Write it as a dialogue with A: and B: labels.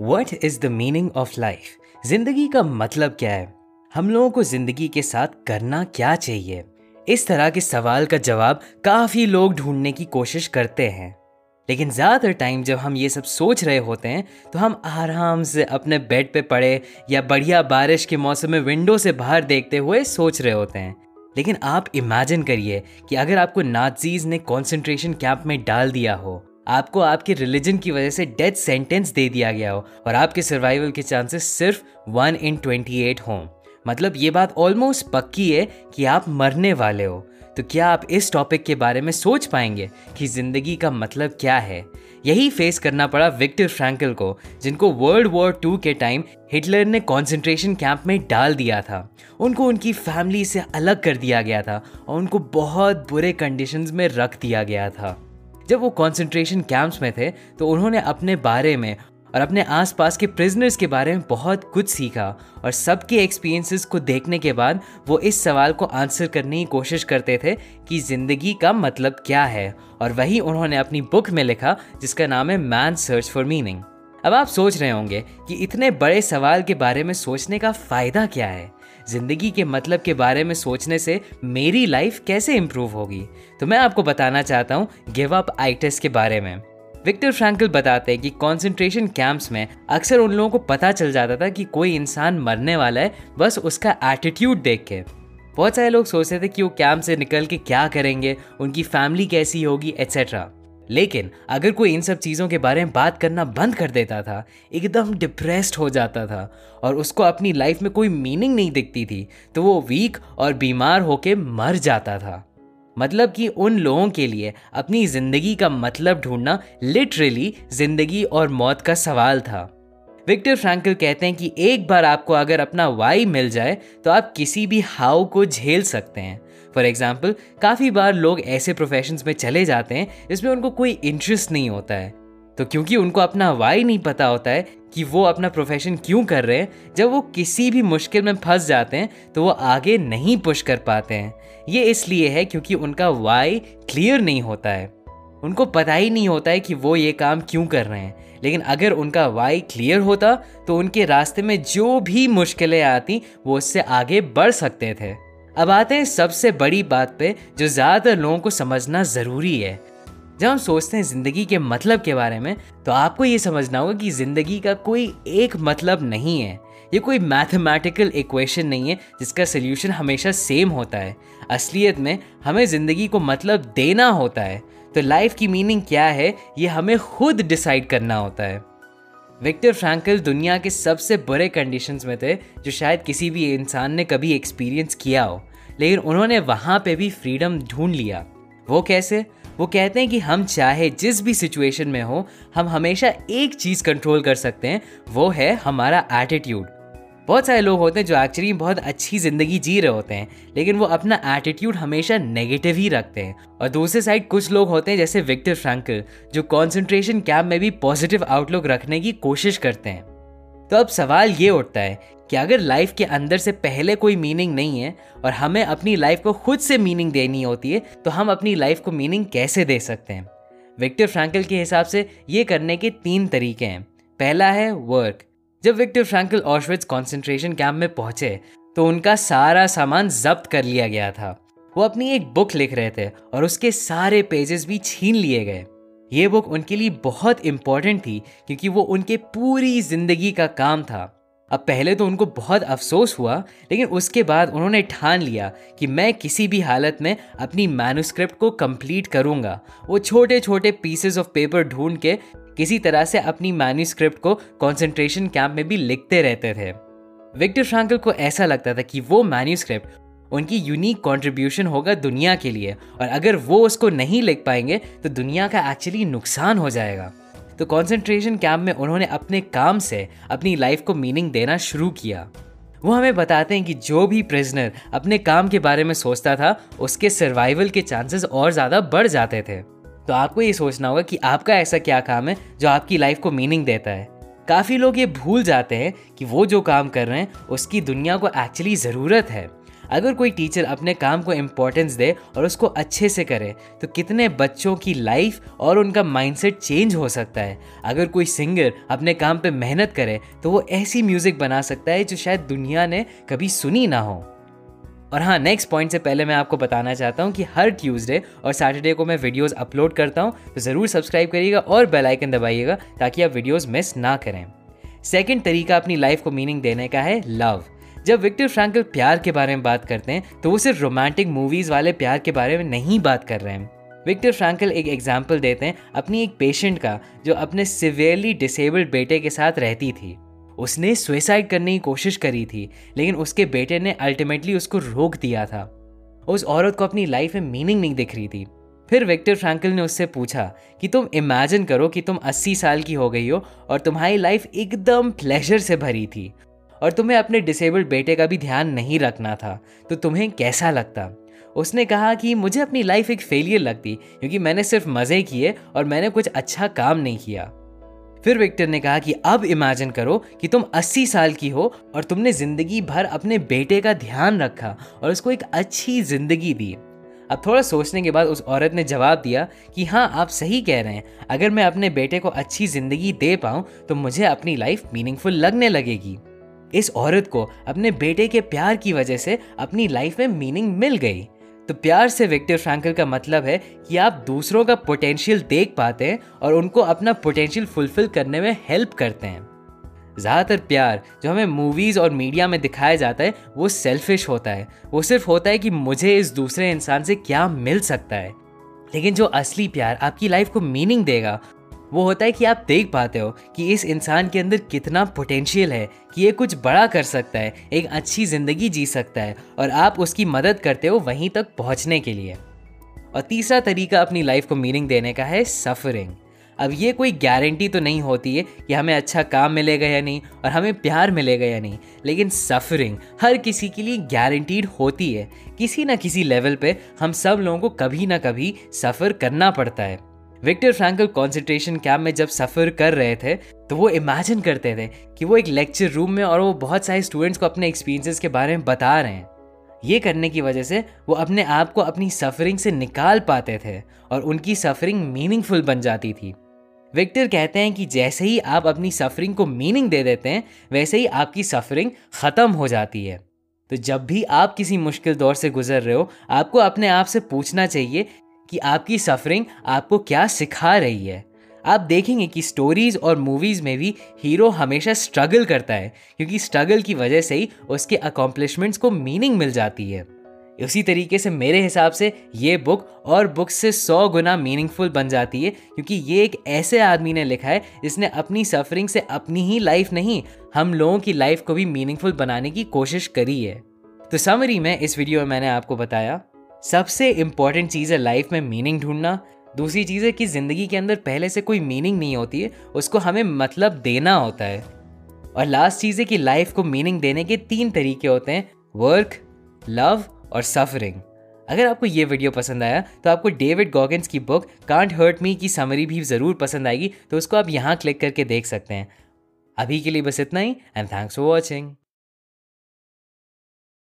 A: What is the meaning of life ज़िंदगी का मतलब क्या है? हम लोगों को ज़िंदगी के साथ करना क्या चाहिए? इस तरह के सवाल का जवाब काफ़ी लोग ढूँढने की कोशिश करते हैं। लेकिन ज़्यादातर टाइम जब हम ये सब सोच रहे होते हैं तो हम आराम से अपने बेड पे पड़े या बढ़िया बारिश के मौसम में विंडो से बाहर देखते हुए सोच रहे होते हैं। लेकिन आप इमेजिन करिए कि अगर आपको नाजीज ने कॉन्सेंट्रेशन कैंप में डाल दिया हो आपको आपके रिलीजन की वजह से डेथ सेंटेंस दे दिया गया हो और आपके सर्वाइवल के चांसेस सिर्फ़ वन इन ट्वेंटी एट हों। मतलब ये बात ऑलमोस्ट पक्की है कि आप मरने वाले हो। तो क्या आप इस टॉपिक के बारे में सोच पाएँगे कि ज़िंदगी का मतलब क्या है? यही फेस करना पड़ा विक्टर फ्रैंकल को, जिनको वर्ल्ड वॉर टू के टाइम हिटलर ने कॉन्सेंट्रेशन कैंप में डाल दिया था। उनको उनकी फैमिली से अलग कर दिया गया था और उनको बहुत बुरे कंडीशंस में रख दिया गया था। जब वो कॉन्सेंट्रेशन कैंप्स में थे तो उन्होंने अपने बारे में और अपने आसपास के प्रिजनर्स के बारे में बहुत कुछ सीखा और सबके एक्सपीरियंसेस को देखने के बाद वो इस सवाल को आंसर करने की कोशिश करते थे कि ज़िंदगी का मतलब क्या है। और वही उन्होंने अपनी बुक में लिखा, जिसका नाम है मैन सर्च फॉर मीनिंग अब आप सोच रहे होंगे कि इतने बड़े सवाल के बारे में सोचने का फ़ायदा क्या है? ज़िंदगी के मतलब के बारे में सोचने से मेरी लाइफ कैसे इंप्रूव होगी? तो मैं आपको बताना चाहता हूँ गिव अप आइटिस के बारे में। विक्टर फ्रैंकल बताते हैं कि कंसंट्रेशन कैंप्स में अक्सर उन लोगों को पता चल जाता था कि कोई इंसान मरने वाला है, बस उसका एटीट्यूड देख के। बहुत सारे लोग सोचते थे कि वो कैंप से निकल के क्या करेंगे, उनकी फैमिली कैसी होगी एट्सेट्रा लेकिन अगर कोई इन सब चीज़ों के बारे में बात करना बंद कर देता था, एकदम डिप्रेस्ड हो जाता था और उसको अपनी लाइफ में कोई मीनिंग नहीं दिखती थी तो वो वीक और बीमार होके मर जाता था। मतलब कि उन लोगों के लिए अपनी ज़िंदगी का मतलब ढूंढना लिटरली ज़िंदगी और मौत का सवाल था। विक्टर फ्रैंकल कहते हैं कि एक बार आपको अगर अपना वाई मिल जाए तो आप किसी भी हाव को झेल सकते हैं। फॉर एग्ज़ाम्पल काफ़ी बार लोग ऐसे प्रोफेशंस में चले जाते हैं जिसमें उनको कोई इंटरेस्ट नहीं होता है। तो क्योंकि उनको अपना वाई नहीं पता होता है कि वो अपना प्रोफेशन क्यों कर रहे हैं, जब वो किसी भी मुश्किल में फंस जाते हैं तो वो आगे नहीं पुश कर पाते हैं। ये इसलिए है क्योंकि उनका वाई क्लियर नहीं होता है। उनको पता ही नहीं होता है कि वो ये काम क्यों कर रहे हैं। लेकिन अगर उनका वाई क्लियर होता तो उनके रास्ते में जो भी मुश्किलें आती, वो उससे आगे बढ़ सकते थे। अब आते हैं सबसे बड़ी बात पे, जो ज़्यादातर लोगों को समझना ज़रूरी है। जब हम सोचते हैं ज़िंदगी के मतलब के बारे में तो आपको ये समझना होगा कि ज़िंदगी का कोई एक मतलब नहीं है। ये कोई मैथमेटिकल इक्वेशन नहीं है, जिसका सोल्यूशन हमेशा सेम होता है। असलियत में, हमें ज़िंदगी को मतलब देना होता है। तो लाइफ की मीनिंग क्या है, ये हमें खुद डिसाइड करना होता है। विक्टर फ्रैंकल दुनिया के सबसे बुरे कंडीशंस में थे, जो शायद किसी भी इंसान ने कभी एक्सपीरियंस किया हो। लेकिन उन्होंने वहाँ पे भी फ्रीडम ढूंढ लिया। वो कैसे? वो कहते हैं कि हम चाहे जिस भी सिचुएशन में हो, हम हमेशा एक चीज़ कंट्रोल कर सकते हैं, वो है हमारा एटीट्यूड बहुत सारे लोग होते हैं जो एक्चुअली बहुत अच्छी ज़िंदगी जी रहे होते हैं, लेकिन वो अपना एटीट्यूड हमेशा नेगेटिव ही रखते हैं। और दूसरे साइड कुछ लोग होते हैं जैसे विक्टर फ्रैंकल जो कॉन्सेंट्रेशन कैम्प में भी पॉजिटिव आउटलुक रखने की कोशिश करते हैं। तो अब सवाल ये उठता है कि अगर लाइफ के अंदर से पहले कोई मीनिंग नहीं है और हमें अपनी लाइफ को खुद से मीनिंग देनी होती है तो हम अपनी लाइफ को मीनिंग कैसे दे सकते हैं? विक्टर फ्रैंकल के हिसाब से ये करने के तीन तरीके हैं। पहला है वर्क जब Victor Frankl Auschwitz concentration camp में पहुँचे तो उनका सारा सामान जब्त कर लिया गया था। वो अपनी एक बुक लिख रहे थे और उसके सारे पेजेस भी छीन लिए गए। ये बुक उनके लिए बहुत इंपॉर्टेंट थी, क्योंकि वो उनके पूरी ज़िंदगी का काम था। अब पहले तो उनको बहुत अफसोस हुआ, लेकिन उसके बाद उन्होंने ठान लिया कि मैं किसी भी हालत में अपनी मैनुस्क्रिप्ट को कंप्लीट करूँगा। वो छोटे छोटे पीसेस ऑफ़ पेपर ढूंढ के किसी तरह से अपनी मैन्यूस्क्रिप्ट को कॉन्सेंट्रेशन कैंप में भी लिखते रहते थे। विक्टर फ्रैंकल को ऐसा लगता था कि वो मैन्यूस्क्रिप्ट उनकी यूनिक कंट्रीब्यूशन होगा दुनिया के लिए, और अगर वो उसको नहीं लिख पाएँगे तो दुनिया का एक्चुअली नुकसान हो जाएगा। तो कॉन्सेंट्रेशन कैंप में उन्होंने अपने काम से अपनी लाइफ को मीनिंग देना शुरू किया। वो हमें बताते हैं कि जो भी प्रिजनर अपने काम के बारे में सोचता था, उसके सर्वाइवल के चांसेस और ज़्यादा बढ़ जाते थे। तो आपको ये सोचना होगा कि आपका ऐसा क्या काम है जो आपकी लाइफ को मीनिंग देता है। काफ़ी लोग ये भूल जाते हैं कि वो जो काम कर रहे हैं, उसकी दुनिया को एक्चुअली ज़रूरत है। अगर कोई टीचर अपने काम को इम्पोर्टेंस दे और उसको अच्छे से करे तो कितने बच्चों की लाइफ और उनका माइंडसेट चेंज हो सकता है। अगर कोई सिंगर अपने काम पे मेहनत करे तो वो ऐसी म्यूज़िक बना सकता है जो शायद दुनिया ने कभी सुनी ना हो। और हाँ नेक्स्ट पॉइंट से पहले मैं आपको बताना चाहता हूँ कि हर ट्यूसडे और सैटरडे को मैं वीडियोस अपलोड करता हूँ तो ज़रूर सब्सक्राइब करिएगा और बेल आइकन दबाइएगा ताकि आप वीडियोस मिस ना करें। सेकंड तरीका अपनी लाइफ को मीनिंग देने का है लव जब विक्टर फ्रैंकल प्यार के बारे में बात करते हैं तो वो सिर्फ़ रोमांटिक मूवीज़ वाले प्यार के बारे में नहीं बात कर रहे हैं। विक्टर फ्रैंकल एक एग्ज़ाम्पल देते हैं अपनी एक पेशेंट का, जो अपने सिवियरली डिसेबल्ड बेटे के साथ रहती थी। उसने सुसाइड करने की कोशिश करी थी, लेकिन उसके बेटे ने अल्टीमेटली उसको रोक दिया था। उस औरत को अपनी लाइफ में मीनिंग नहीं दिख रही थी। फिर विक्टर फ्रैंकल ने उससे पूछा कि तुम इमेजिन करो कि तुम 80 साल की हो गई हो और तुम्हारी लाइफ एकदम प्लेजर से भरी थी। और तुम्हें अपने डिसेबल्ड बेटे का भी ध्यान नहीं रखना था तो तुम्हें कैसा लगता? उसने कहा कि मुझे अपनी लाइफ एक फेलियर लगती, क्योंकि मैंने सिर्फ़ मज़े किए और मैंने कुछ अच्छा काम नहीं किया। फिर विक्टर ने कहा कि अब इमेजिन करो कि तुम 80 साल की हो और तुमने ज़िंदगी भर अपने बेटे का ध्यान रखा और उसको एक अच्छी ज़िंदगी दी। अब थोड़ा सोचने के बाद उस औरत ने जवाब दिया कि हाँ आप सही कह रहे हैं। अगर मैं अपने बेटे को अच्छी ज़िंदगी दे पाऊँ तो मुझे अपनी लाइफ मीनिंगफुल लगने लगेगी। इस औरत को अपने बेटे के प्यार की वजह से अपनी लाइफ में मीनिंग मिल गई। तो प्यार से विक्टर फ्रैंकल का मतलब है कि आप दूसरों का पोटेंशियल देख पाते हैं और उनको अपना पोटेंशियल फुलफिल करने में हेल्प करते हैं। ज़्यादातर प्यार जो हमें मूवीज़ और मीडिया में दिखाया जाता है, वो सेल्फिश होता है। वो सिर्फ़ होता है कि मुझे इस दूसरे इंसान से क्या मिल सकता है। लेकिन जो असली प्यार आपकी लाइफ को मीनिंग देगा वो होता है कि आप देख पाते हो कि इस इंसान के अंदर कितना पोटेंशियल है कि ये कुछ बड़ा कर सकता है, एक अच्छी ज़िंदगी जी सकता है और आप उसकी मदद करते हो वहीं तक पहुँचने के लिए। और तीसरा तरीका अपनी लाइफ को मीनिंग देने का है सफरिंग अब ये कोई गारंटी तो नहीं होती है कि हमें अच्छा काम मिलेगा या नहीं और हमें प्यार मिलेगा या नहीं, लेकिन सफरिंग हर किसी के लिए गारंटीड होती है। किसी ना किसी लेवल पे हम सब लोगों को कभी ना कभी सफ़र करना पड़ता है। विक्टर फ्रैंकल कॉन्सेंट्रेशन कैंप में जब सफ़र कर रहे थे तो वो इमेजिन करते थे कि वो एक लेक्चर रूम में और वो बहुत सारे स्टूडेंट्स को अपने एक्सपीरियंसेस के बारे में बता रहे हैं। ये करने की वजह से वो अपने आप को अपनी सफरिंग से निकाल पाते थे और उनकी सफरिंग मीनिंगफुल बन जाती थी। विक्टर कहते हैं कि जैसे ही आप अपनी सफरिंग को मीनिंग दे देते हैं, वैसे ही आपकी सफरिंग ख़त्म हो जाती है। तो जब भी आप किसी मुश्किल दौर से गुजर रहे हो, आपको अपने आप से पूछना चाहिए कि आपकी सफरिंग आपको क्या सिखा रही है। आप देखेंगे कि स्टोरीज और मूवीज़ में भी हीरो हमेशा स्ट्रगल करता है, क्योंकि स्ट्रगल की वजह से ही उसके अकॉम्प्लिशमेंट्स को मीनिंग मिल जाती है। उसी तरीके से मेरे हिसाब से ये बुक और बुक से सौ गुना मीनिंगफुल बन जाती है, क्योंकि ये एक ऐसे आदमी ने लिखा है जिसने अपनी सफरिंग से अपनी ही लाइफ नहीं, हम लोगों की लाइफ को भी मीनिंगफुल बनाने की कोशिश करी है। तो समरी में इस वीडियो में मैंने आपको बताया सबसे इंपॉर्टेंट चीज़ है लाइफ में मीनिंग ढूंढना। दूसरी चीज़ है कि ज़िंदगी के अंदर पहले से कोई मीनिंग नहीं होती है, उसको हमें मतलब देना होता है। और लास्ट चीज़ है कि लाइफ को मीनिंग देने के तीन तरीके होते हैं वर्क लव और सफरिंग अगर आपको ये वीडियो पसंद आया तो आपको डेविड गॉगिन्स की बुक कांट हर्ट मी की समरी भी ज़रूर पसंद आएगी तो उसको आप यहाँ क्लिक करके देख सकते हैं। अभी के लिए बस इतना ही एंड थैंक्स फॉर वॉचिंग